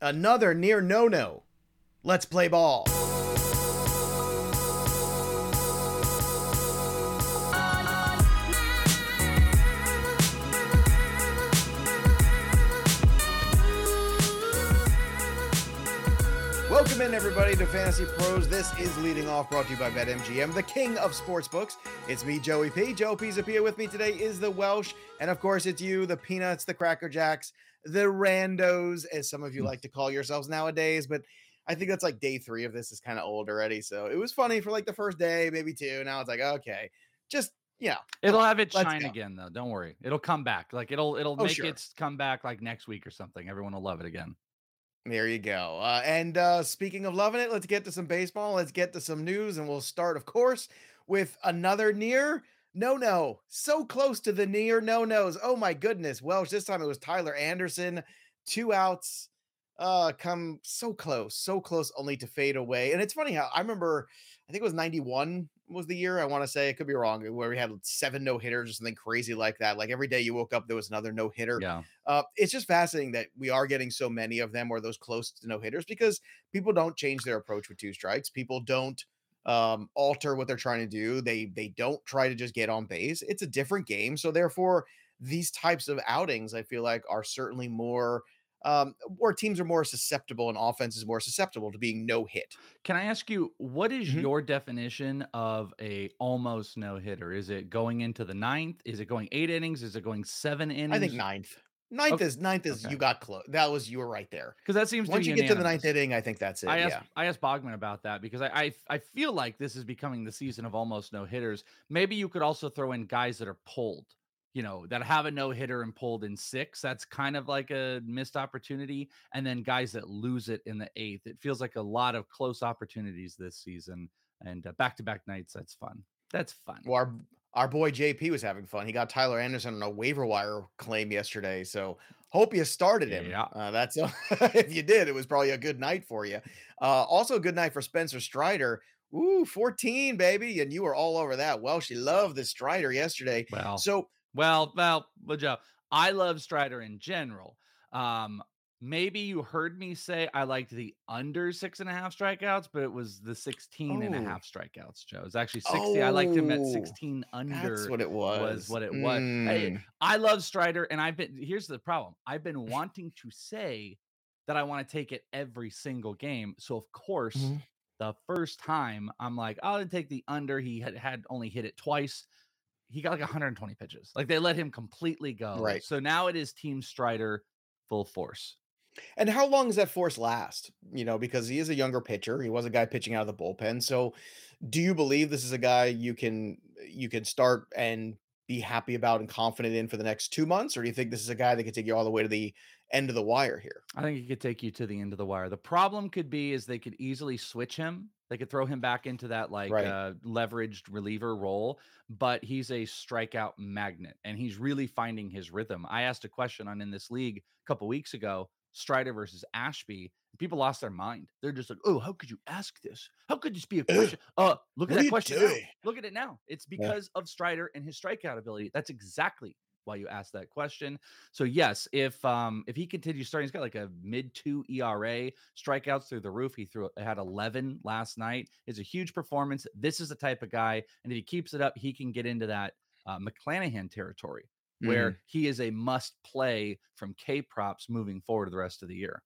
Another near no no. Let's play ball. Welcome in, everybody, to Fantasy Pros. This is Leading Off, brought to you by BetMGM, the king of sportsbooks. It's me, Joey P. Joe Pisapia. With me today is the Welsh, and of course, it's you, the Peanuts, the Cracker Jacks, the Randos, as some of you like to call yourselves nowadays. But I think that's like day three of this is kind of old already. So it was funny for like the first day, maybe two. Now it's like, okay, just yeah. It'll have Let's shine go. again though. Don't worry. It'll come back. Like it'll it'll Oh, make sure. its come back like next week or something. Everyone will love it again. There you go. Uh, and uh, speaking of loving it, let's get to some baseball. Let's get to some news, and we'll start, of course, with another near no no. So close to the near no nos. Oh my goodness. Welsh. This time it was Tyler Anderson. Two outs. Uh, come so close, so close, only to fade away. And it's funny how I remember. I think it was ninety one was the year. I want to say it could be wrong. Where we had seven no hitters or something crazy like that. Like every day you woke up, there was another no hitter. Yeah. Uh, it's just fascinating that we are getting so many of them or those close to no hitters because people don't change their approach with two strikes. People don't um, alter what they're trying to do. They they don't try to just get on base. It's a different game, so therefore these types of outings I feel like are certainly more um where teams are more susceptible and offense is more susceptible to being no hit. Can I ask you what is Mhm. your definition of a almost no hitter? Is it going into the ninth? Is it going eight innings? Is it going seven innings? I think ninth. Ninth Okay, is ninth is okay. you got close. That was you were right there. Because that seems Once you be get to the ninth inning, I think that's it. I asked yeah. I asked Bogman about that because I, I I feel like this is becoming the season of almost no hitters. Maybe you could also throw in guys that are pulled, you know, that have a no hitter and pulled in six. That's kind of like a missed opportunity. And then guys that lose it in the eighth. It feels like a lot of close opportunities this season and back to back nights. That's fun. That's fun. Well, our our boy JP was having fun. He got Tyler Anderson on a waiver wire claim yesterday. So hope you started him. Yeah. Uh, that's if you did, it was probably a good night for you. Uh, also, a good night for Spencer Strider. Ooh, 14, baby. And you were all over that. Well, she loved the Strider yesterday. Well, So Well, well, good job. I love Strider in general. Um, maybe you heard me say I liked the under six and a half strikeouts, but it was the 16 and a Oh. half strikeouts, Joe. It's actually 60. I liked him at Oh, 16 under. that's what it was. was what it was. Hey, Mm, I love Strider, and I've been here's the problem. I've been wanting to say that I want to take it every single game. So of course, Mhm. the first time I'm like, I'll take the under. He had, had only hit it twice. He got like 120 pitches. Like they let him completely go. Right. So now it is Team Strider full force. And how long does that force last? You know, because he is a younger pitcher. He was a guy pitching out of the bullpen. So do you believe this is a guy you can you can start and be happy about and confident in for the next two months? Or do you think this is a guy that could take you all the way to the end of the wire here? I think he could take you to the end of the wire. The problem could be is they could easily switch him. They could throw him back into that like Right. uh, leveraged reliever role, but he's a strikeout magnet and he's really finding his rhythm. I asked a question on in this league a couple weeks ago, Strider versus Ashby. People lost their mind. They're just like, "Oh, how could you ask this? How could this be a question?" Uh, look What at that question now. Look at it now. It's Yeah. because of Strider and his strikeout ability. That's exactly why you asked that question. So yes, if um if he continues starting, he's got like a mid two ERA, strikeouts through the roof. He threw had 11 last night. It's a huge performance. This is the type of guy, and if he keeps it up, he can get into that uh, McClanahan territory where Mhm. he is a must play from K props moving forward the rest of the year.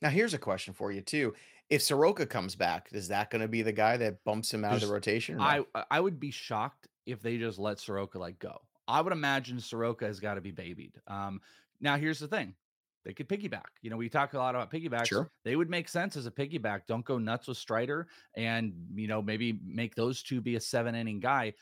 Now here's a question for you too. If Soroka comes back, is that going to be the guy that bumps him out of the rotation? I- I would be shocked if they just let Soroka like go. I would imagine Soroka has got to be babied. Um, now here's the thing. They could piggyback. You know, we talk a lot about piggybacks. Sure. They would make sense as a piggyback. Don't go nuts with Strider and, you know, maybe make those two be a seven inning guy.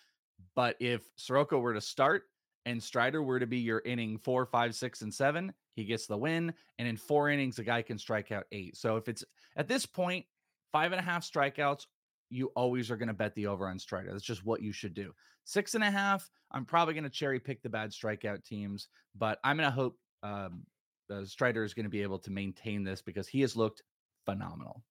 But if Soroka were to start and Strider were to be your inning four, five, six, and seven, he gets the win. And in four innings, a guy can strike out eight. So if it's at this point, five and a half strikeouts, you always are going to bet the over on Strider. That's just what you should do. Six and a half, I'm probably going to cherry pick the bad strikeout teams, but I'm going to hope um, uh, Strider is going to be able to maintain this because he has looked phenomenal.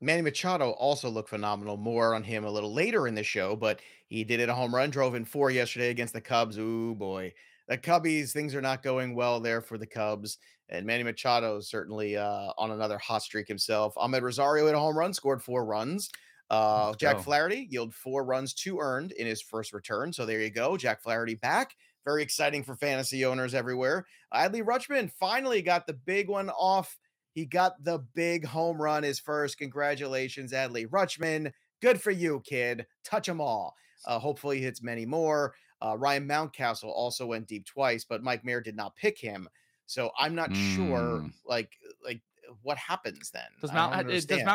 Manny Machado also looked phenomenal. More on him a little later in the show, but he did it a home run, drove in four yesterday against the Cubs. Ooh boy, the Cubbies, things are not going well there for the Cubs. And Manny Machado is certainly uh, on another hot streak himself. Amed Rosario hit a home run, scored four runs. Uh, Jack go. Flaherty yielded four runs, two earned in his first return. So there you go. Jack Flaherty back. Very exciting for fantasy owners everywhere. Adley Rutschman finally got the big one off. He got the big home run, his first. Congratulations, Adley Rutschman. Good for you, kid. Touch them all. Uh, hopefully, he hits many more. Uh, Ryan Mountcastle also went deep twice, but Mike Mayer did not pick him. So I'm not sure, Mm. like, like what happens then. Does Mount does understand.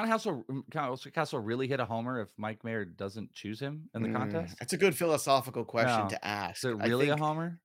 Mountcastle really hit a homer if Mike Mayer doesn't choose him in the Mm, contest? That's a good philosophical question No. to ask. Is it really a homer?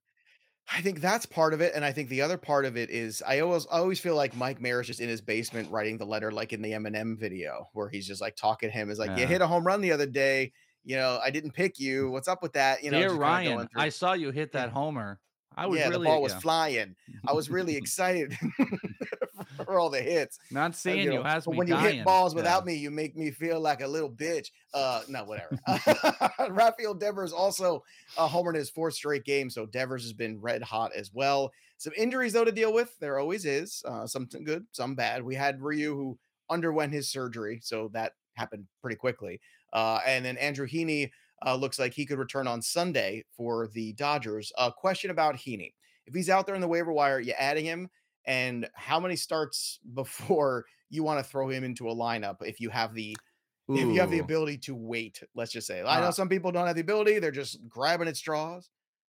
I think that's part of it, and I think the other part of it is I always I always feel like Mike Mayer is just in his basement writing the letter, like in the Eminem video, where he's just like talking to him. Is like, you hit a home run the other day. You know, I didn't pick you. What's up with that? You know, Dear Ryan, I saw you hit that homer. I was yeah, really the ball was yeah. flying. I was really excited for all the hits. not Uh, seeing you you, know, has me when you dying. hit balls Yeah. without me, you make me feel like a little bitch. Uh, no, whatever. Rafael Devers also a homer in his fourth straight game, so Devers has been red hot as well. Some injuries though to deal with. There always is. Uh, some good, some bad. We had Ryu who underwent his surgery, so that happened pretty quickly. Uh, and then Andrew Heaney uh, looks like he could return on Sunday for the Dodgers. A question about Heaney: If he's out there in the waiver wire, you adding him? And how many starts before you want to throw him into a lineup if you have the if you have the ability to wait? Let's just say. I know Uh, some people don't have the ability; they're just grabbing at straws.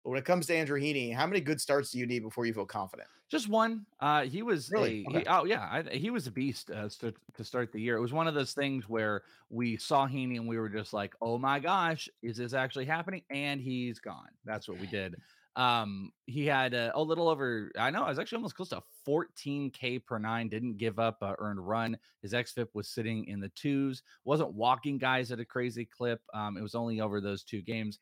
But when it comes to Andrew Heaney, how many good starts do you need before you feel confident? Just one. Uh, he was Really? a Okay. he, oh yeah, I, he was a beast uh, st- to start the year. It was one of those things where we saw Heaney and we were just like, oh my gosh, is this actually happening? And he's gone. That's what we did. Um, he had a, a little over. I know I was actually almost close to 14k per nine. Didn't give up a earned run. His xFIP was sitting in the twos. Wasn't walking guys at a crazy clip. Um, it was only over those two games.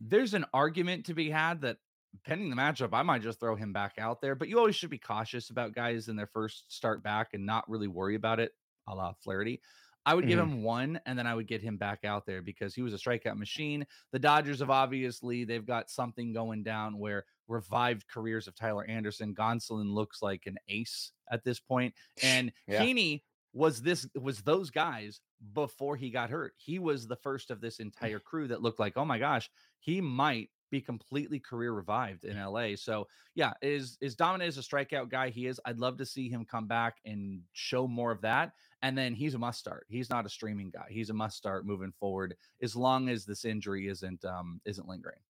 There's an argument to be had that pending the matchup, I might just throw him back out there. But you always should be cautious about guys in their first start back and not really worry about it, a la Flaherty. I would give Mhm. him one and then I would get him back out there because he was a strikeout machine. The Dodgers have obviously they've got something going down where revived careers of Tyler Anderson. Gonsolin looks like an ace at this point. And Yeah. Heaney was this was those guys before he got hurt. He was the first of this entire crew that looked like, oh my gosh, he might be completely career revived in LA. So yeah, is is dominant as a strikeout guy. He is. I'd love to see him come back and show more of that. And then he's a must start. He's not a streaming guy. He's a must start moving forward as long as this injury isn't um isn't lingering.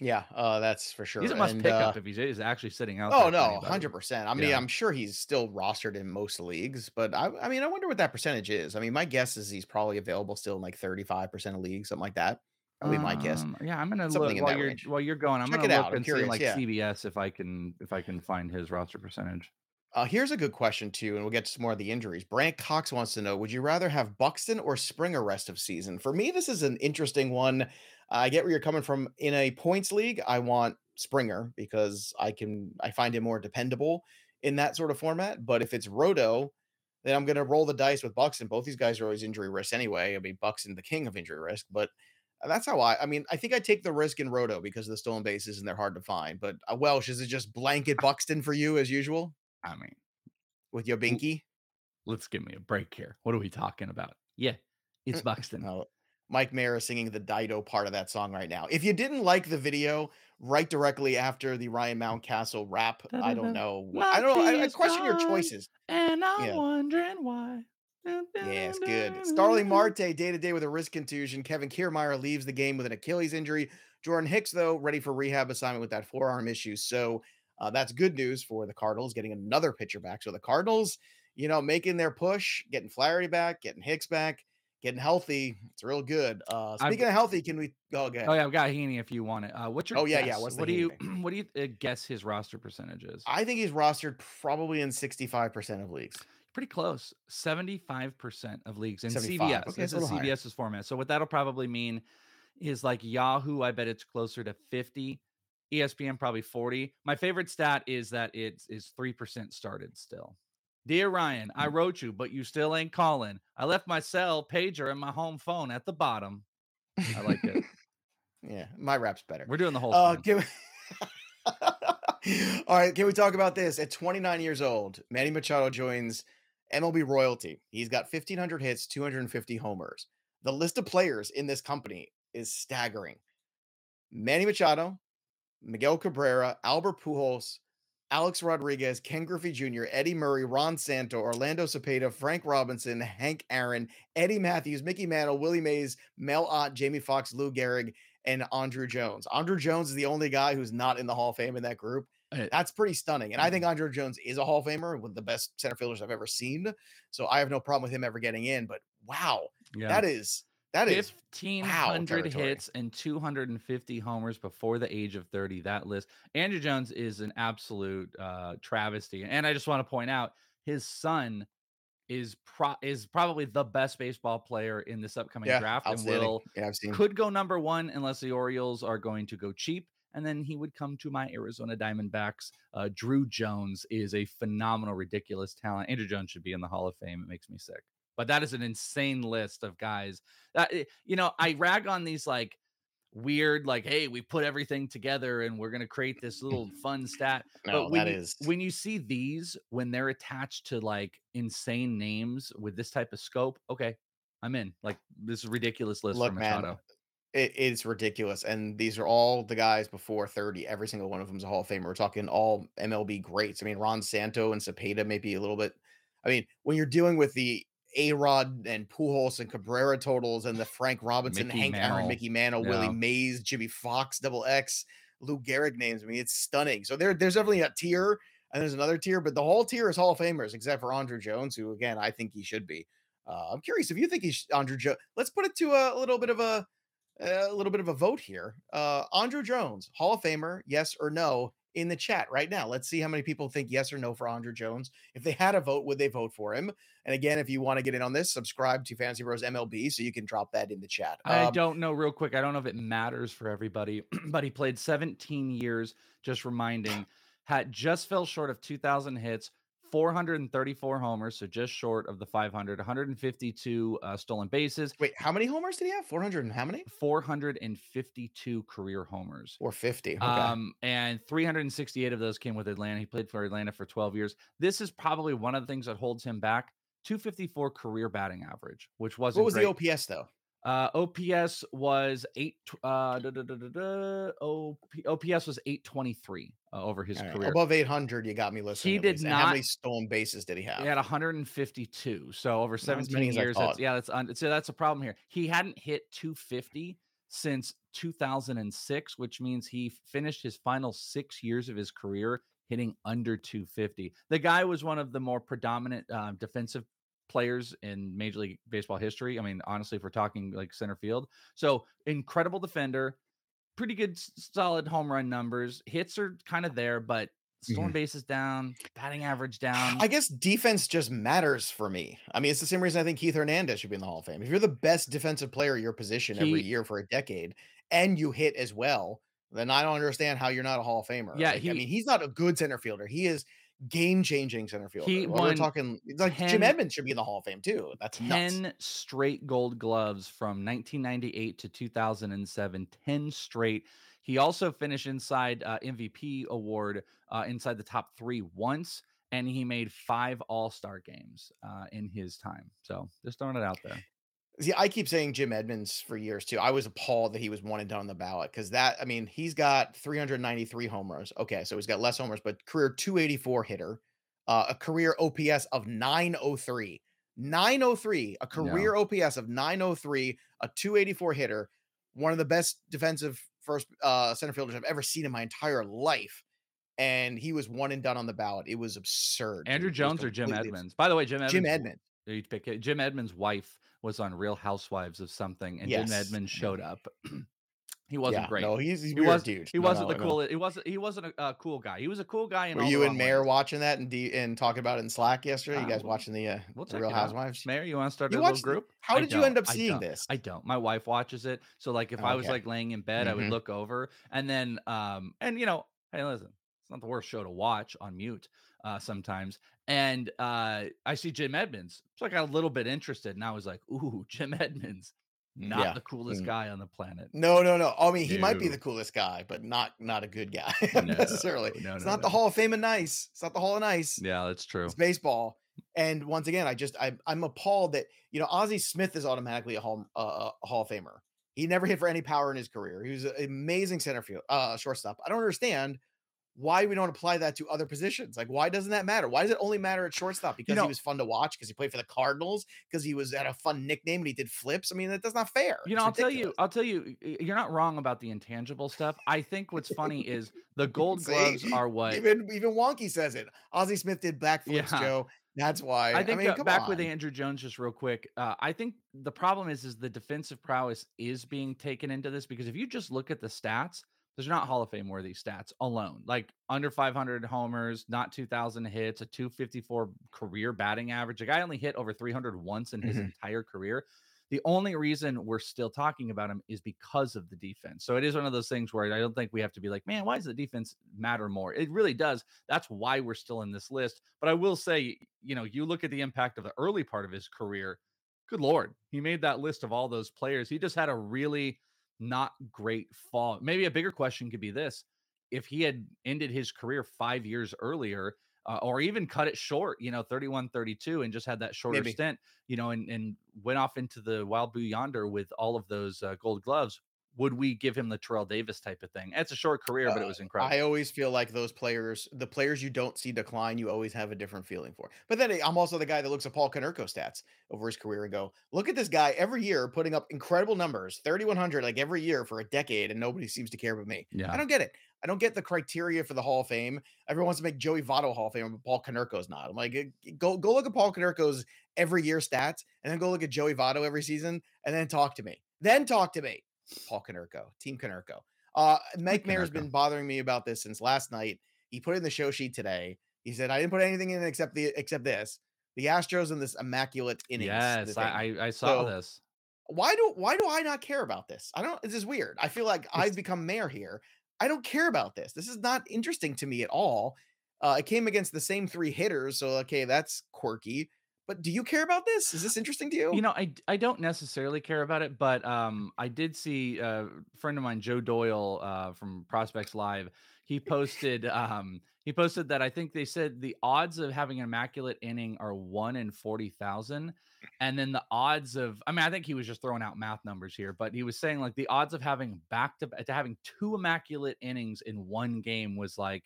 Yeah, uh, that's for sure. He's a must And, pickup uh, if he's actually sitting out. Oh no, hundred percent. I mean, Yeah. I'm sure he's still rostered in most leagues, but I, I mean, I wonder what that percentage is. I mean, my guess is he's probably available still in like 35 percent of leagues, something like that. Probably my guess. Um, Yeah, I'm gonna Something look while you're range. while you're going. I'm Check gonna look out, and see like yeah. CBS if I can if I can find his roster percentage. Uh, here's a good question too, and we'll get to some more of the injuries. Brant Cox wants to know: Would you rather have Buxton or Springer rest of season? For me, this is an interesting one. I get where you're coming from. In a points league, I want Springer because I can I find him more dependable in that sort of format. But if it's Roto, then I'm going to roll the dice with Buxton. Both these guys are always injury risk anyway. I mean, Buxton the king of injury risk, but that's how I. I mean, I think I take the risk in Roto because of the stolen bases and they're hard to find. But uh, Welsh, is it just blanket Buxton for you as usual? I mean, with your binky. let's give me a break here. What are we talking about? Yeah, it's Buxton. Oh, Mike Mayer is singing the Dido part of that song right now. If you didn't like the video, right directly after the Ryan Mountcastle rap, I don't know. what- I don't know. I, I question your choices. And I'm Yeah. wondering why. Yeah, it's good. Starling Marte day to day with a wrist contusion. Kevin Kiermaier leaves the game with an Achilles injury. Jordan Hicks, though, ready for rehab assignment with that forearm issue. So uh, that's good news for the Cardinals, getting another pitcher back. So the Cardinals, you know, making their push, getting Flaherty back, getting Hicks back, getting healthy. It's real good. Uh, I've- speaking of healthy, can we go again? Oh yeah, I've got Heaney if you want it. Uh, what's your Oh, yeah, yeah, what's what do you what do you uh, guess his roster percentage is? I think he's rostered probably in 65% of leagues. Pretty close. 75% of leagues in 75. CBS. Okay, this a is little higher. Format. So what that'll probably mean is like Yahoo, I bet it's closer to 50. ESPN probably 40. My favorite stat is that it is 3% started still. Dear Ryan, I Hmm. wrote you, but you still ain't calling. I left my cell pager and my home phone at the bottom. I like it. Yeah, my rap's better. We're doing the whole Uh, thing. give All right, can we talk about this? At 29 years old, Manny Machado joins MLB royalty. He's got 1,500 hits, 250 homers. The list of players in this company is staggering. Manny Machado, Miguel Cabrera, Albert Pujols, Alex Rodriguez, Ken Griffey Jr., Eddie Murray, Ron Santo, Orlando Cepeda, Frank Robinson, Hank Aaron, Eddie Mathews, Mickey Mantle, Willie Mays, Mel Ott, Jimmie Foxx, Lou Gehrig, and Andruw Jones. Andruw Jones is the only guy who's not in the Hall of Fame in that group. Uh, That's pretty stunning. And I think Mm-hmm. Jones is a Hall of Famer, with the best center fielders I've ever seen. So I have no problem with him ever getting in. But wow, Yeah. that is that is 1500 territory. hits and 250 homers before the age of 30 that list andruw jones is an absolute uh travesty and i just want to point out his son is pro is probably the best baseball player in this upcoming yeah, draft and will yeah, could go number one unless the orioles are going to go cheap and then he would come to my arizona diamondbacks. Uh druw jones is a phenomenal ridiculous talent. Andruw jones should be in the hall of fame. It makes me sick. But that is an insane list of guys that eh, you know i rag on these like weird like hey we put everything together and we're going to create this little fun stat. No, but when that you, when you see these when they're attached to like insane names with this type of scope okay i'm in. Like this is a ridiculous list Look, for man, machado it is ridiculous. And these are all the guys before 30. Every single one of them is a Hall of Famer. We're talking all MLB greats. I mean, Ron Santo and Cepeda maybe a little bit. I mean, when you're dealing with the A Rod and Pujols and Cabrera totals and the Frank Robinson, Mickey Hank Aaron, Mickey Mantle, Willie Mays, Jimmie Foxx, Double X, Lou Gehrig names. I mean, it's stunning. So there, there's definitely a tier and there's another tier, but the whole tier is Hall of Famers, except for Andruw Jones, who again I think he should be. Uh, I'm curious if you think he's Andruw Jones. Let's put it to a, little bit of a a little bit of a vote here. Uh, Andruw Jones, Hall of Famer, yes or no, in the chat right now. Let's see how many people think yes or no for Andruw Jones. If they had a vote, would they vote for him? And again, if you want to get in on this, subscribe to Fantasy Pros MLB so you can drop that in the chat. I Um, don't know real quick. I don't know if it matters for everybody, but he played 17 years, just reminding, had just fell short of 2,000 hits, 434 homers, so just short of the 500, 152 uh, stolen bases, Wait, how many homers did he have? 400 and how many? 452 career homers. Or 50. Okay. Um, and 368 of those came with Atlanta. He played for Atlanta for 12 years. This is probably one of the things that holds him back. 254 career batting average, which wasn't what was great. the OPS though? Uh, OPS was eight. Uh, da, da, da, OP, OPS was eight twenty three uh, over his right, career. Above 800, you got me listening. He did not. And How many stolen bases did he have? He had 152. So over 17 many as years, that's, yeah, that's un, so that's a problem here. He hadn't hit 250 since 2006, which means he finished his final six years of his career hitting under 250. The guy was one of the more predominant uh, defensive players in Major League Baseball history. I mean, honestly, if we're talking like center field, so incredible defender, pretty good, solid home run numbers. Hits are kind of there, but stolen bases down, batting average down. Mm-hmm. I guess defense just matters for me. I mean, it's the same reason I think Keith Hernandez should be in the Hall of Fame. If you're the best defensive player your position every year for a decade and you hit as well, then I don't understand how you're not a Hall of Famer. Yeah, Like, I mean, he's not a good center fielder. He is game changing center fielder. He Well, we're talking like 10 Jim Edmonds should be in the Hall of Fame too. That's nuts. 10 straight gold gloves from 1998 to 2007 10 straight he also finished inside uh, mvp award uh, inside the top three once and he made five all-star games uh, in his time so just throwing it out there See, I keep saying Jim Edmonds for years too. I was appalled that he was one and done on the ballot because that, I mean, he's got 393 homers. Okay, so he's got less homers, but career 284 hitter, uh, a career OPS of 903. 903, a career OPS of 903, a 284 hitter, one of the best defensive first uh, center fielders I've ever seen in my entire life. And he was one and done on the ballot. It was absurd. andruw was jones or jim completely absurd. edmonds by the way jim edmonds Jim Edmonds. you'd pick it. jim edmonds wife was on real housewives of something and jim edmonds showed up he wasn't yeah, great No, he's, he's He was- dude. he No, wasn't no, the cool he wasn't he wasn't a, cool guy he was a cool guy in Were you and Mayor watching that and D- and talking about it in Slack yesterday? You Uh, guys we'll- watching the, uh, we'll the Real. Housewives? Mayor, you want to start You a little group? How I did you end up seeing don't, this? I don't. My wife watches it, so like if I was Okay. like laying in bed, I would Mhm. look over, and then um, and you know, hey, listen, it's not the worst show to watch on mute uh sometimes, and uh I see Jim Edmonds, so I got a little bit interested, and I was like, ooh, Jim Edmonds. not Yeah. the coolest Mm. guy on the planet. No, no, no. I mean, he might be the coolest guy, but not not a good guy No, necessarily. no, it's no, not the. Hall of Fame of nice. It's not the Hall of Nice. Yeah, that's true. It's baseball. And once again, I just I, I'm appalled that you know Ozzie Smith is automatically a Hall uh, a Hall of Famer. He never hit for any power in his career. He was an amazing center field uh, shortstop. I don't understand why we don't apply that to other positions. Like, why doesn't that matter? Why does it only matter at shortstop? Because know- he was fun to watch. Because he played for the Cardinals. Because he was had a fun nickname and he did flips. I mean, that, that's not fair. You It's know, I'll tell you. I'll tell you, you're not wrong about the intangible stuff. I think what's funny is the gold See? gloves are what Even even Wonky says it. Ozzie Smith did backflips, Yeah. Joe. That's why. I think mean, uh, come back with. Andruw Jones just real quick. Uh, I think the problem is is the defensive prowess is being taken into this because if you just look at the stats, those are not Hall of Fame worthy stats alone. Like under 500 homers, not 2,000 hits, a 254 career batting average. A guy only hit over 300 once in his Mhm. entire career. The only reason we're still talking about him is because of the defense. So it is one of those things where I don't think we have to be like, man, why does the defense matter more? It really does. That's why we're still in this list. But I will say, you know, you look at the impact of the early part of his career. Good lord, he made that list of all those players. He just had a really not great fall. Maybe a bigger question could be this: if he had ended his career five years earlier, uh, or even cut it short, you know, 31, 32, and just had that shorter Maybe. stint, you know, and, and went off into the wild blue yonder with all of those uh, gold gloves, would we give him the Terrell Davis type of thing? It's a short career, but it was incredible. Uh, I always feel like those players, the players you don't see decline, you always have a different feeling for. But then I'm also the guy that looks at Paul Konerko stats over his career and go, look at this guy every year putting up incredible numbers, 3,100 like every year for a decade, and nobody seems to care but me. yeah. I don't get it. I don't get the criteria for the Hall of Fame. Everyone wants to make Joey Votto Hall of Fame, but Paul Konerko's not. I'm like, "Eh, go go look at Paul Konerko's every year stats, and then go look at Joey Votto every season, and then talk to me. Then talk to me. Paul Konerko, Team Konerko. Uh, Mike Mayer's been bothering me about this since last night. He put in the show sheet today. He said I didn't put anything in except the except this. The Astros in this immaculate innings. Yes, I, I I saw So, this. why do why do I not care about this? I don't. This is weird. I feel like I've become mayor here. I don't care about this. This is not interesting to me at all. Uh, it came against the same three hitters, so okay, that's quirky. But do you care about this? Is this interesting to you? You know, I, I don't necessarily care about it, but um, I did see a friend of mine, Joe Doyle uh, from Prospects Live. He posted um, he posted that I think they said the odds of having an immaculate inning are one in forty thousand, and then the odds of I mean I think he was just throwing out math numbers here, but he was saying like the odds of having back to to having two immaculate innings in one game was like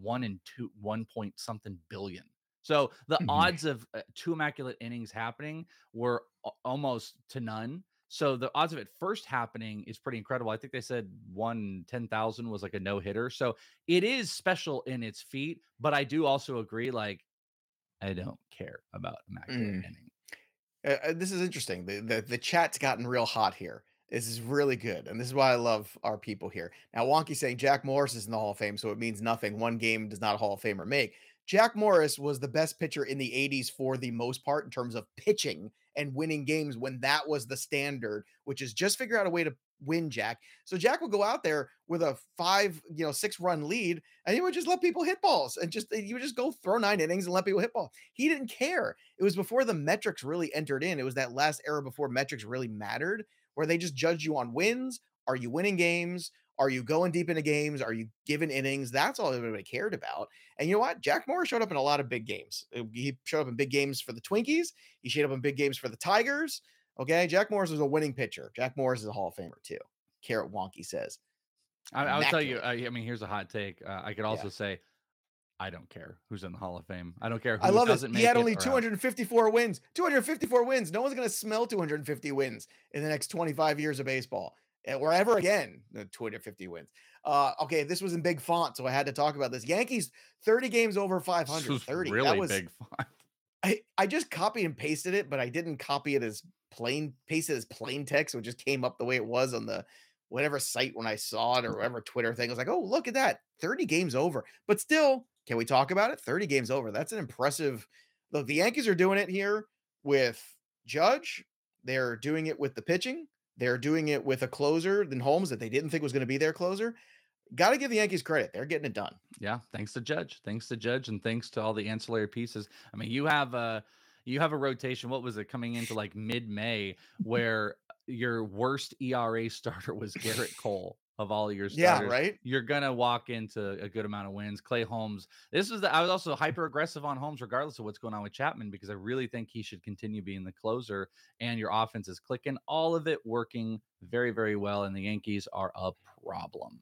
one in two one point something billion. So the Mhm. odds of uh, two immaculate innings happening were a- almost to none. So the odds of it first happening is pretty incredible. I think they said one one ten thousand was like a no hitter. So it is special in its feet. But I do also agree, like I don't care about immaculate Mm. inning. Uh, uh, this is interesting. The, the the chat's gotten real hot here. This is really good, and this is why I love our people here. Now, Wonky saying Jack Morris is in the Hall of Fame, so it means nothing. One game does not a Hall of Famer make. Jack Morris was the best pitcher in the 80s for the most part in terms of pitching and winning games when that was the standard, which is just figure out a way to win, Jack. So Jack would go out there with a five, you know, six run lead, and he would just let people hit balls and just you would just go throw nine innings and let people hit balls. He didn't care. It was before the metrics really entered in. It was that last era before metrics really mattered, where they just judged you on wins. Are you winning games? Are you going deep into games? Are you giving innings? That's all everybody cared about. And you know what? Jack Morris showed up in a lot of big games. Uh, He showed up in big games for the Twinkies. He showed up in big games for the Tigers. Okay. Jack Morris was a winning pitcher. Jack Morris is a Hall of Famer too. Carrot Wonky says. I, would tell you. I, I mean, here's a hot take. Uh, I could also say, I don't care who's in the Hall of Fame. I don't care. Who I love doesn't He make had only or out. 254 wins. 254 wins. No one's going to smell 250 wins in the next 25 years of baseball or ever again. The 250 wins. Uh, okay, this was in big font, so I had to talk about this. Yankees 30 games over This 500. was 30. really that was big fun. I, I just copied and pasted it, but I didn't copy it as plain pasted as plain text, so it just came up the way it was on the whatever site when I saw it or whatever Twitter thing. I was like, oh, look at that. 30 games over. But still, can we talk about it? 30 games over. That's an impressive. Look, the Yankees are doing it here with Judge. They're doing it with the pitching. They're doing it with a closer than Holmes that they didn't think was going to be their closer. Got to give the Yankees credit. They're getting it done. Yeah, thanks to Judge. Thanks to Judge and thanks to all the ancillary pieces. I mean, you have a you have a rotation. What was it coming into like mid-May where your worst ERA starter was Gerrit Cole of all your starters, Yeah, right? you're gonna walk into a good amount of wins. Clay Holmes. This is the I was also hyper aggressive on Holmes, regardless of what's going on with Chapman, because I really think he should continue being the closer. And your offense is clicking, all of it working very, very well. And the Yankees are a problem.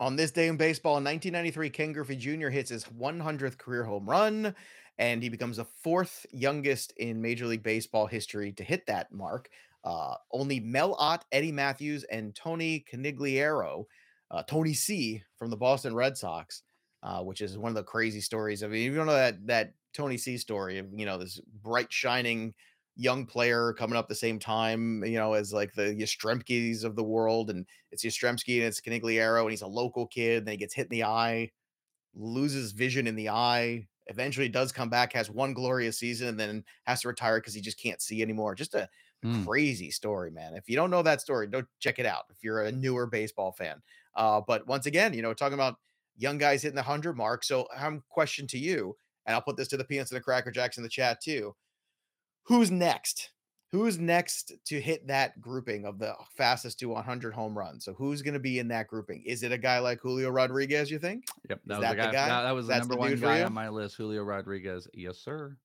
On this day in baseball in 1993, Ken Griffey Jr. hits his 100th career home run, and he becomes the fourth youngest in Major League Baseball history to hit that mark. Uh, only Mel Ott, Eddie Mathews, and Tony Conigliaro, uh, Tony C from the Boston Red Sox, uh, which is one of the crazy stories. I mean, you don't know that that Tony C story of you know this bright shining young player coming up the same time, you know, as like the Yastrzemskis of the world, and it's Yastrzemski and it's Conigliaro, and he's a local kid, and he gets hit in the eye, loses vision in the eye, eventually does come back, has one glorious season, and then has to retire because he just can't see anymore. Just a Mm. crazy story, man. If you don't know that story, don't check it out if you're a newer baseball fan. Uh, but once again, you know, talking about young guys hitting the hundred mark. So I'm question to you, and I'll put this to the peanuts and the cracker jacks in the chat too. Who's next? Who's next to hit that grouping of the fastest to 100 home runs? So who's going to be in that grouping? Is it a guy like Julio Rodriguez? You think? Yep, that was that the the guy. guy? That, was the That's number the one guy on my list, Julio Rodriguez. Yes, sir.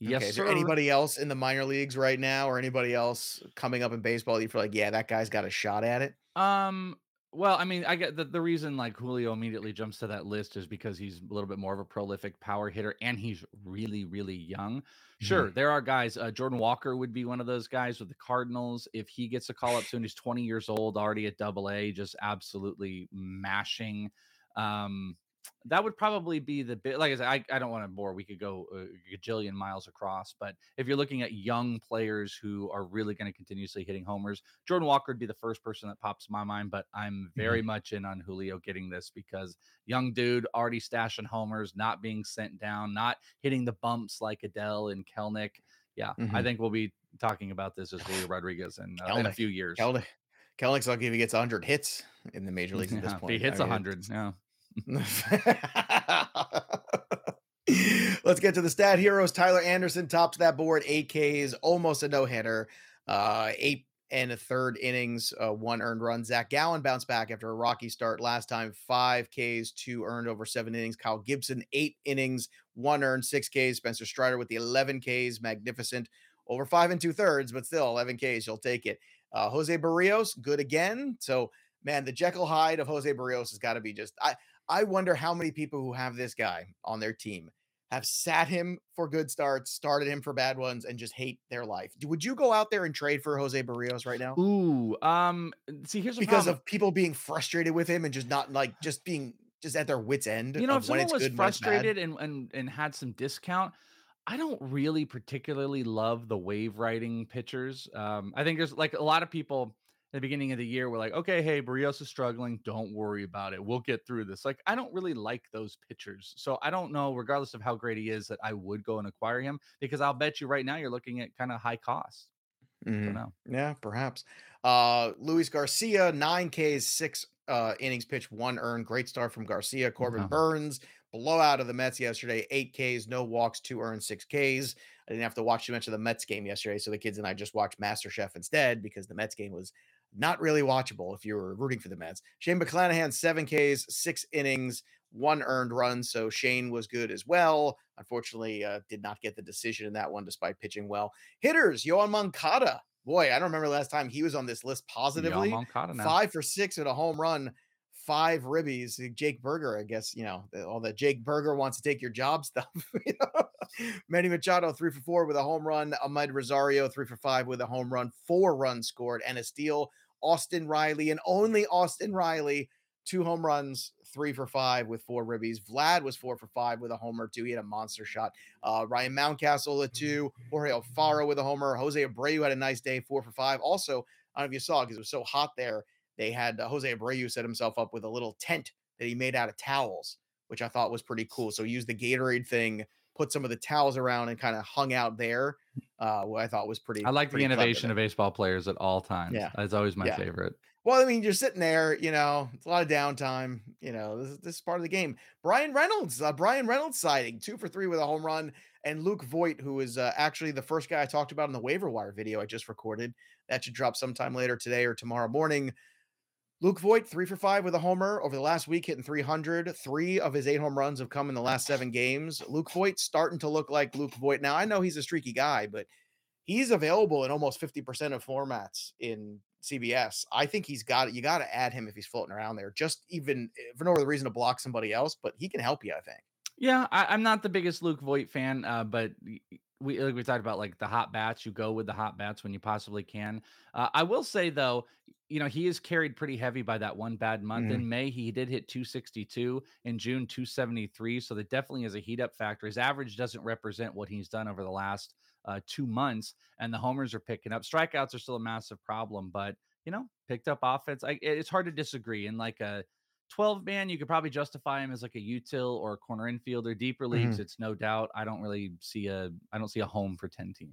Yes, okay. Is sir. there anybody else in the minor leagues right now, or anybody else coming up in baseball? that You feel like, yeah, that guy's got a shot at it. Um, well, I mean, I get the, the reason like Julio immediately jumps to that list is because he's a little bit more of a prolific power hitter and he's really, really young. Sure, there are guys. Uh, Jordan Walker would be one of those guys with the Cardinals. If he gets a call up soon, he's 20 years old, already at double A, just absolutely mashing. Um, that would probably be the bit. Like I said, I, I don't want to bore. We could go a gajillion miles across, but if you're looking at young players who are really going to continuously hitting homers, Jordan Walker would be the first person that pops my mind. But I'm very much in on Julio getting this because young dude already stashing homers, not being sent down, not hitting the bumps like Adell and Kelenic. Yeah, I Mhm. think we'll be talking about this as Julio Rodriguez in, uh, in a few years. Kelenic, Kelenic's lucky if he gets 100 hits in the major leagues at this Yeah, if point. he hits I mean, hundred, yeah. Let's get to the stat heroes. Tyler Anderson tops that board, eight Ks, almost a no hitter, uh, eight and a third innings, uh, one earned run. Zach Gowen bounced back after a rocky start last time, five Ks, two earned over seven innings. Kyle Gibson, eight innings, one earned, six Ks. Spencer Strider with the 11 Ks, magnificent, over five and two thirds, but still 11 Ks, you'll take it. Uh, Jose Berrios, good again. So, man, the Jekyll Hyde of Jose Berrios has got to be just. I I wonder how many people who have this guy on their team have sat him for good starts, started him for bad ones, and just hate their life. Would you go out there and trade for Jose Berrios right now? Ooh, um, see, here's Because problem. of people being frustrated with him and just not like just being just at their wits end. you know, if someone was good and when it's bad. frustrated and, and and had some discount, I don't really particularly love the wave riding pitchers. Um, I think there's like a lot of people the beginning of the year we're like, okay, hey, Berrios is struggling. Don't worry about it. We'll get through this. Like, I don't really like those pitchers. So I don't know, regardless of how great he is, that I would go and acquire him because I'll bet you right now you're looking at kind of high cost. I Mhm. don't know. Yeah, perhaps. Uh Luis Garcia, nine Ks, six uh innings pitched, one earned. Great start from Garcia. Corbin. Burnes, blowout of the Mets yesterday, eight Ks, no walks, two earned, six Ks. I didn't have to watch too much of the Mets game yesterday, so the kids and I just watched MasterChef instead because the Mets game was not really watchable if you were rooting for the Mets. Shane McClanahan, seven Ks, six innings, one earned run. So Shane was good as well. Unfortunately, uh, did not get the decision in that one despite pitching well. Hitters, Yoan Moncada. Boy, I don't remember last time he was on this list positively. Yoan Moncada now. Five for six with a home run, five ribbies. Jake Burger, I guess, you know, all the Jake Burger wants to take your job stuff. you know? Manny Machado, three for four with a home run. Amed Rosario, three for five with a home run, four runs scored, and a steal. Austin Riley, and only Austin Riley, two home runs, three for five with four ribbies. Vlad was four for five with a homer, too. He had a monster shot. Uh, Ryan Mountcastle at two, Jorge Alfaro with a homer. Jose Abreu had a nice day, four for five. Also, I don't know if you saw because it was so hot there. They had uh, Jose Abreu set himself up with a little tent that he made out of towels, which I thought was pretty cool. So he used the Gatorade thing, put some of the towels around, and kind of hung out there. Uh, what I thought was pretty. I like the pretty clever innovation of baseball players at all times. Yeah. That's always my Yeah. favorite. Well, I mean, you're sitting there, you know, it's a lot of downtime. You know, this, is- this is part of the game. Bryan Reynolds, uh, Bryan Reynolds sighting, two for three with a home run. And Luke Voit, who is uh, actually the first guy I talked about in the waiver wire video I just recorded. That should drop sometime later today or tomorrow morning. Luke Voit, three for five with a homer over the last week, hitting 300. Three of his eight home runs have come in the last seven games. Luke Voit starting to look like Luke Voit. Now, I know he's a streaky guy, but he's available in almost 50% of formats in CBS. I think he's got it. You got to add him if he's floating around there, just even eh, for no other reason to block somebody else, but he can help you, I think. Yeah, I, I'm not the biggest Luke Voit fan, uh, but we like we talked about like the hot bats. You go with the hot bats when you possibly can. Uh, I will say though, you know he is carried pretty heavy by that one bad month. Mhm. In May, he did hit 262. In June, 273. So that definitely is a heat up factor. His average doesn't represent what he's done over the last uh, two months, and the homers are picking up. Strikeouts are still a massive problem, but you know, picked up offense. I, it's hard to disagree. In like a 12 man, you could probably justify him as like a util or a corner infielder. Deeper leagues, it's no doubt. I don't really see a I don't see a home for 10 team.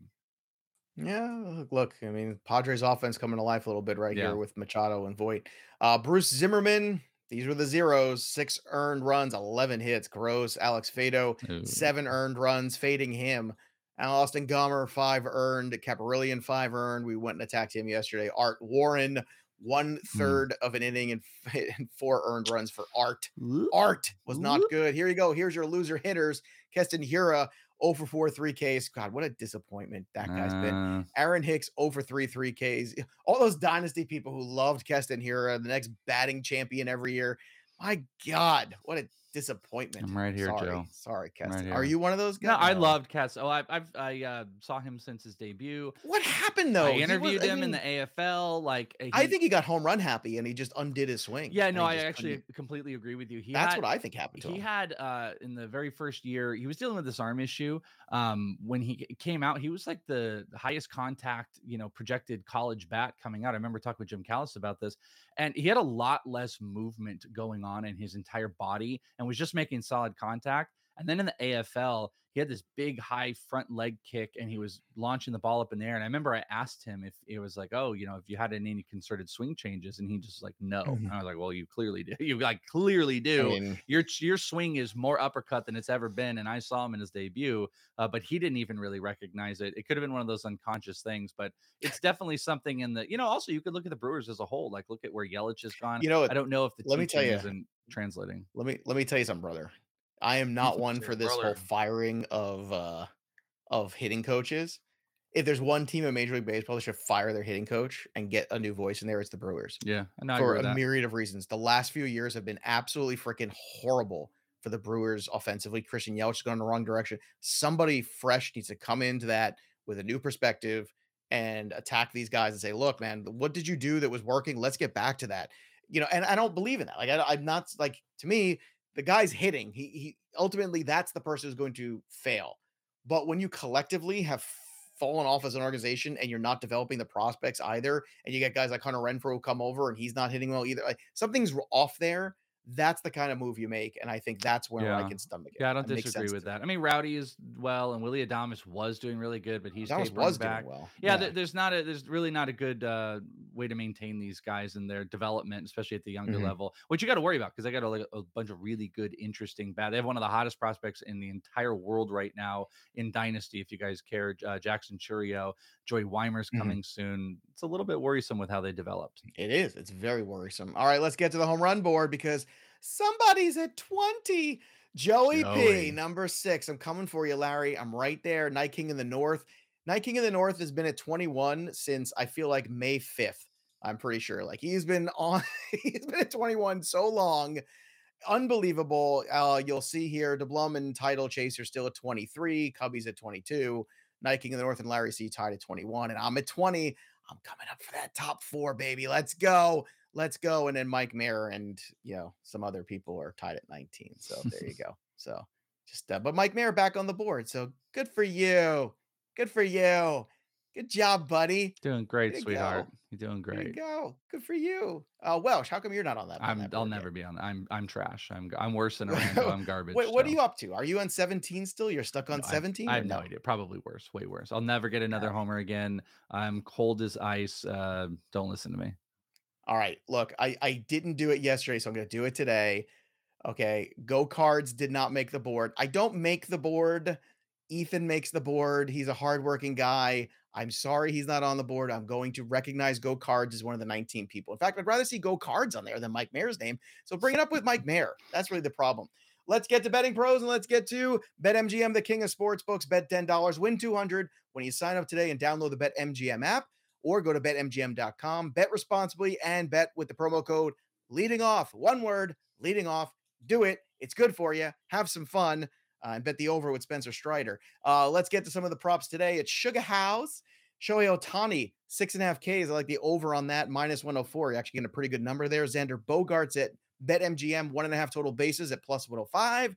Yeah, look, look, I mean, Padres offense coming to life a little bit right Yeah. here with Machado and Voit. Uh, Bruce Zimmermann, these were the zeros, six earned runs, 11 hits. Gross. Alex Faedo, Ooh. seven earned runs, fading him. And Austin Gomber, five earned. Caparillion, five earned. We went and attacked him yesterday. Art Warren, one third of an inning and, and four earned runs for Art. Art was not good. Here you go. Here's your loser hitters. Keston Hiura 0 for 4, 3 Ks. God, what a disappointment that guy's been. Uh, Aaron Hicks 0 for 3 3 Ks. All those dynasty people who loved Keston Hiura, the next batting champion every year. My God, what a disappointment. I'm right here, Sorry. Joe. Sorry, I'm right Are you one of those guys? No, I loved Cass. Oh, I, I've I uh, saw him since his debut. What happened though? I He was- interviewed I him in the AFL. Like I think he got home run happy and he just undid his swing. Yeah, no, I actually couldn't- completely agree with you. He That's had, what I think happened to he him. He had uh in the very first year he was dealing with this arm issue um when he came out he was like the, the highest contact you know projected college bat coming out i remember talking with jim callis about this and he had a lot less movement going on in his entire body and was just making solid contact and then in the afl he had this big high front leg kick and he was launching the ball up in the air and i remember i asked him if it was like oh you know if you had any concerted swing changes and he just like no. Mhm. and i was like well you clearly do. You like clearly I do. mean, your your swing is more uppercut than it's ever been and i saw him in his debut uh, but he didn't even really recognize it. It could have been one of those unconscious things but it's definitely something in the you know also you could look at the brewers as a whole like look at where yelich has gone. You know i don't know if the let me tell you- isn't translating. Let me let me tell you something, brother. I am not one for this whole firing of uh of hitting coaches. If there's one team in Major League Baseball that should fire their hitting coach and get a new voice in there, it's the Brewers. yeah for a that. myriad of reasons. The last few years have been absolutely freaking horrible for the Brewers offensively. Christian Yelich is going in the wrong direction. Somebody fresh needs to come into that with a new perspective and attack these guys and say, "Look, man, what did you do that was working? Let's get back to that." You know, and I don't believe in that. Like, I, I'm not like to me, the guy's hitting. He he ultimately that's the person who's going to fail. But when you collectively have fallen off as an organization and you're not developing the prospects either, and you get guys like Hunter Renfroe come over and he's not hitting well either, like something's off there. That's the kind of move you make, and I think that's where I can stomach it. yeah i don't makes disagree with that i mean rowdy is well and willy adames was doing really good but he's tapering was back doing well. yeah, there- there's not a there's really not a good uh, way to maintain these guys in their development, especially at the younger Mhm. level. Which you got to worry about because they got a, like, a bunch of really good, interesting bat. They have one of the hottest prospects in the entire world right now in Dynasty. If you guys care, uh, Jackson Chourio, Joey Wiemer's Mhm. coming soon. It's a little bit worrisome with how they developed. It is. It's very worrisome. All right, let's get to the home run board because somebody's at 20. Joey, P, number six. I'm coming for you, Larry. I'm right there. Night King in the North. Night King in the North has been at 21 since I feel like May 5th. I'm pretty sure. Like he's been on, he's been at 21 so long. Unbelievable. Uh, you'll see here DeBlum and title chaser still at 23, Cubbies at 22, Night King in the North and Larry C tied at 21. And I'm at 20. I'm coming up for that top four, baby. Let's go. Let's go. And then Mike Mayer and you know some other people are tied at 19. So there you go. So just uh, but Mike Mayer back on the board. So good for you. Good for you. Good job, buddy. Doing great, you sweetheart. go. You're doing There you great. go. Good for you. Uh Welsh, how come you're not on that? I'm. that I'll board yet? never be on. I'm. I'm trash. I'm. I'm worse than Orlando. I'm garbage. Wait, what are you up to? Are you on 17 still? You're stuck on No, I- 17? I or have no idea. Probably worse. Way worse. I'll never get another Yeah. homer again. I'm cold as ice. Uh, don't listen to me. All right. Look, I I didn't do it yesterday, so I'm going to do it today. Okay. Go cards did not make the board. I don't make the board. Ethan makes the board. He's a hardworking guy. I'm sorry he's not on the board. I'm going to recognize Go Cards as one of the 19 people. In fact, I'd rather see Go Cards on there than Mike Mayer's name. So bring it up with Mike Mayer. That's really the problem. Let's get to betting pros and let's get to BetMGM, the king of sports books. Bet $10, win 200 when you sign up today and download the BetMGM app or go to betmgm.com. Bet responsibly and bet with the promo code leading off. One word, leading off. Do it. It's good for you. Have some fun. Uh, and bet the over with Spencer Strider. Uh, let's get to some of the props today. It's Sugar House, Shohei Ohtani, six and a half Ks. I like the over on that, minus 104. You're actually getting a pretty good number there. Xander Bogaerts at BetMGM, one and a half total bases at plus 105.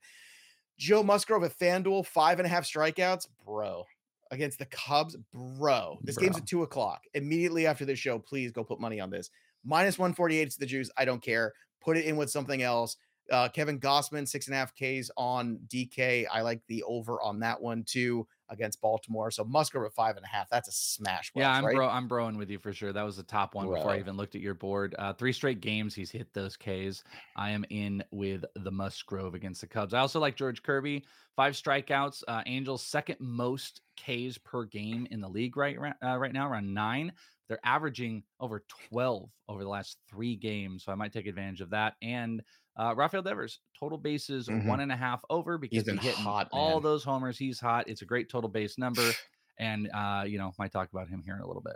Joe Musgrove at FanDuel, five and a half strikeouts. Bro, against the Cubs, bro. This bro. game's at two o'clock. Immediately after this show, please go put money on this. Minus 148 to the juice. I don't care. Put it in with something else. Uh, Kevin Gausman, six and a half Ks on DK. I like the over on that one too against Baltimore. So Musgrove at five and a half. That's a smash. yeah, I'm right? bro. I'm broing with you for sure. That was the top one bro. before I even looked at your board. Uh, three straight games he's hit those Ks. I am in with the Musgrove against the Cubs. I also like George Kirby. Five strikeouts. Uh, Angels second most Ks per game in the league right uh, right now, around nine. They're averaging over 12 over the last three games. So I might take advantage of that. And uh, Rafael Devers, total bases mm-hmm. one and a half over because he's hit hot, all man. those homers. He's hot. It's a great total base number. And, uh, you know, might talk about him here in a little bit.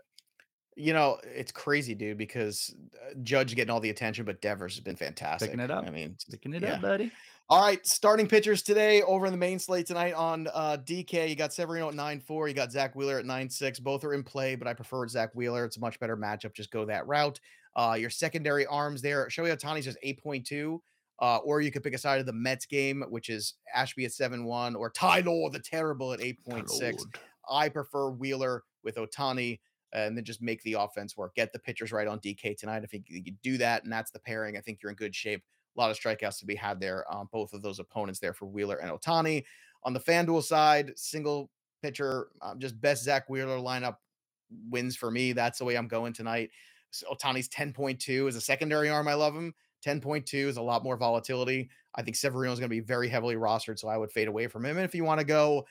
You know, it's crazy, dude, because uh, Judge getting all the attention, but Devers has been fantastic. Picking it up. I mean, picking it yeah. up, buddy. All right, starting pitchers today over in the main slate tonight on uh, DK. You got Severino at 9 4. You got Zack Wheeler at 9 6. Both are in play, but I prefer Zack Wheeler. It's a much better matchup. Just go that route. Uh, your secondary arms there. Shohei Ohtani's just 8.2. Uh, or you could pick a side of the Mets game, which is Ashby at 7 1, or Tyler the Terrible at 8.6. I prefer Wheeler with Ohtani and then just make the offense work. Get the pitchers right on DK tonight. I think you could do that, and that's the pairing. I think you're in good shape. A lot of strikeouts to be had there on both of those opponents there for Wheeler and Ohtani. On the FanDuel side, single pitcher, um, just best Zack Wheeler lineup wins for me. That's the way I'm going tonight. So Ohtani's 10.2 is a secondary arm. I love him. 10.2 is a lot more volatility. I think Severino is going to be very heavily rostered, so I would fade away from him. And if you want to go,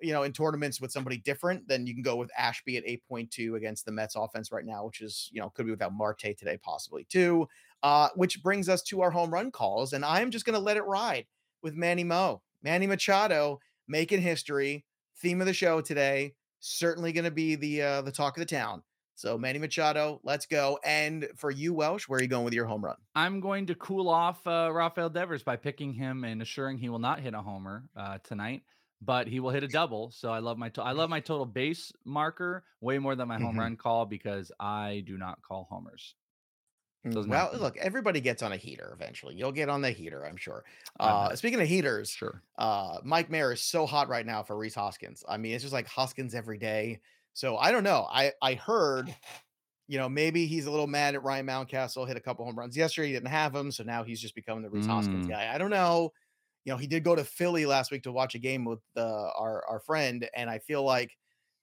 you know, in tournaments with somebody different, then you can go with Ashby at 8.2 against the Mets offense right now, which is, you know, could be without Marte today, possibly too. Uh, which brings us to our home run calls. And I'm just going to let it ride with Manny Mo. Manny Machado making history. Theme of the show today. Certainly going to be the uh, the talk of the town. So Manny Machado, let's go. And for you, Welsh, where are you going with your home run? I'm going to cool off uh, Rafael Devers by picking him and assuring he will not hit a homer uh, tonight, but he will hit a double. So I love my to- I love my total base marker way more than my home mm-hmm. run call because I do not call homers. Mm, Doesn't well, happen. look, everybody gets on a heater eventually. You'll get on the heater, I'm sure. Uh, speaking of heaters, sure. Uh, Mike Mayer is so hot right now for Rhys Hoskins. I mean, it's just like Hoskins every day. So I don't know. I I heard, you know, maybe he's a little mad at Ryan Mountcastle. Hit a couple home runs yesterday. He didn't have him, so now he's just becoming the Rhys mm. Hoskins guy. I don't know. You know, he did go to Philly last week to watch a game with uh, our our friend, and I feel like,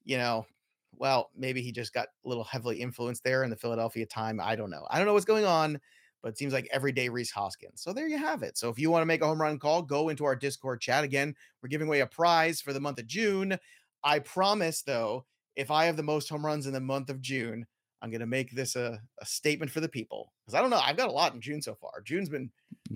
you know, well, maybe he just got a little heavily influenced there in the Philadelphia time. I don't know. I don't know what's going on, but it seems like every day Rhys Hoskins. So there you have it. So if you want to make a home run call, go into our Discord chat again. We're giving away a prize for the month of June. I promise, though, if I have the most home runs in the month of June, I'm going to make this a, a statement for the people because I don't know. I've got a lot in June so far. June's been,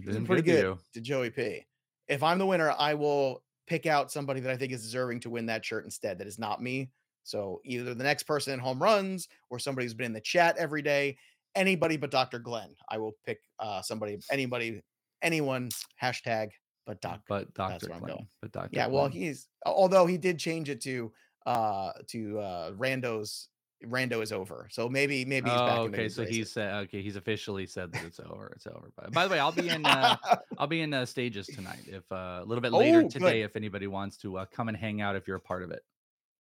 been pretty good, good to Joey P. If I'm the winner, I will pick out somebody that I think is deserving to win that shirt instead. That is not me. So either the next person in home runs or somebody who's been in the chat every day, anybody but Dr. Glenn. I will pick uh, somebody, anybody, anyone, hashtag but Dr. But Dr. Glenn. But Dr. Yeah, well, he's although he did change it to uh to uh rando's rando is over. So maybe maybe he's oh, okay so he's said okay he's officially said that it's over it's over by, by the way i'll be in uh i'll be in uh, stages tonight if uh, a little bit later oh, today good. if anybody wants to uh, come and hang out if you're a part of it.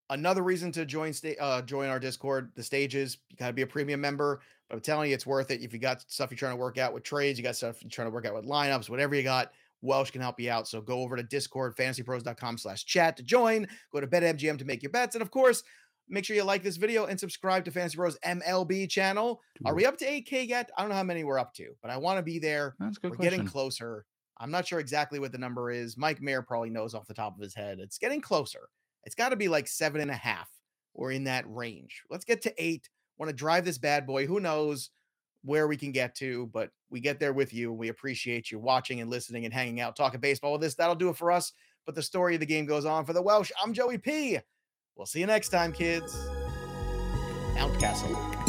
Another reason to join sta- uh join our discord the stages you gotta be a premium member but i'm telling you it's worth it. If you got stuff you're trying to work out with trades you got stuff you're trying to work out with lineups whatever you got Welsh can help you out. So go over to Discord, fantasypros.com slash chat to join. Go to BetMGM to make your bets. And of course, Make sure you like this video and subscribe to Fantasy Pros MLB channel. Are we up to 8K yet? I don't know how many we're up to, but I want to be there. That's good We're question. getting closer. I'm not sure exactly what the number is. Mike Mayer probably knows off the top of his head. It's getting closer. It's got to be like seven and a half or in that range. Let's get to eight. Want to drive this bad boy. Who knows where we can get to, but we get there with you. We appreciate you watching and listening and hanging out, talking baseball with us. That'll do it for us. But the story of the game goes on for the Welsh. I'm Joey P. We'll see you next time, kids. Mountcastle.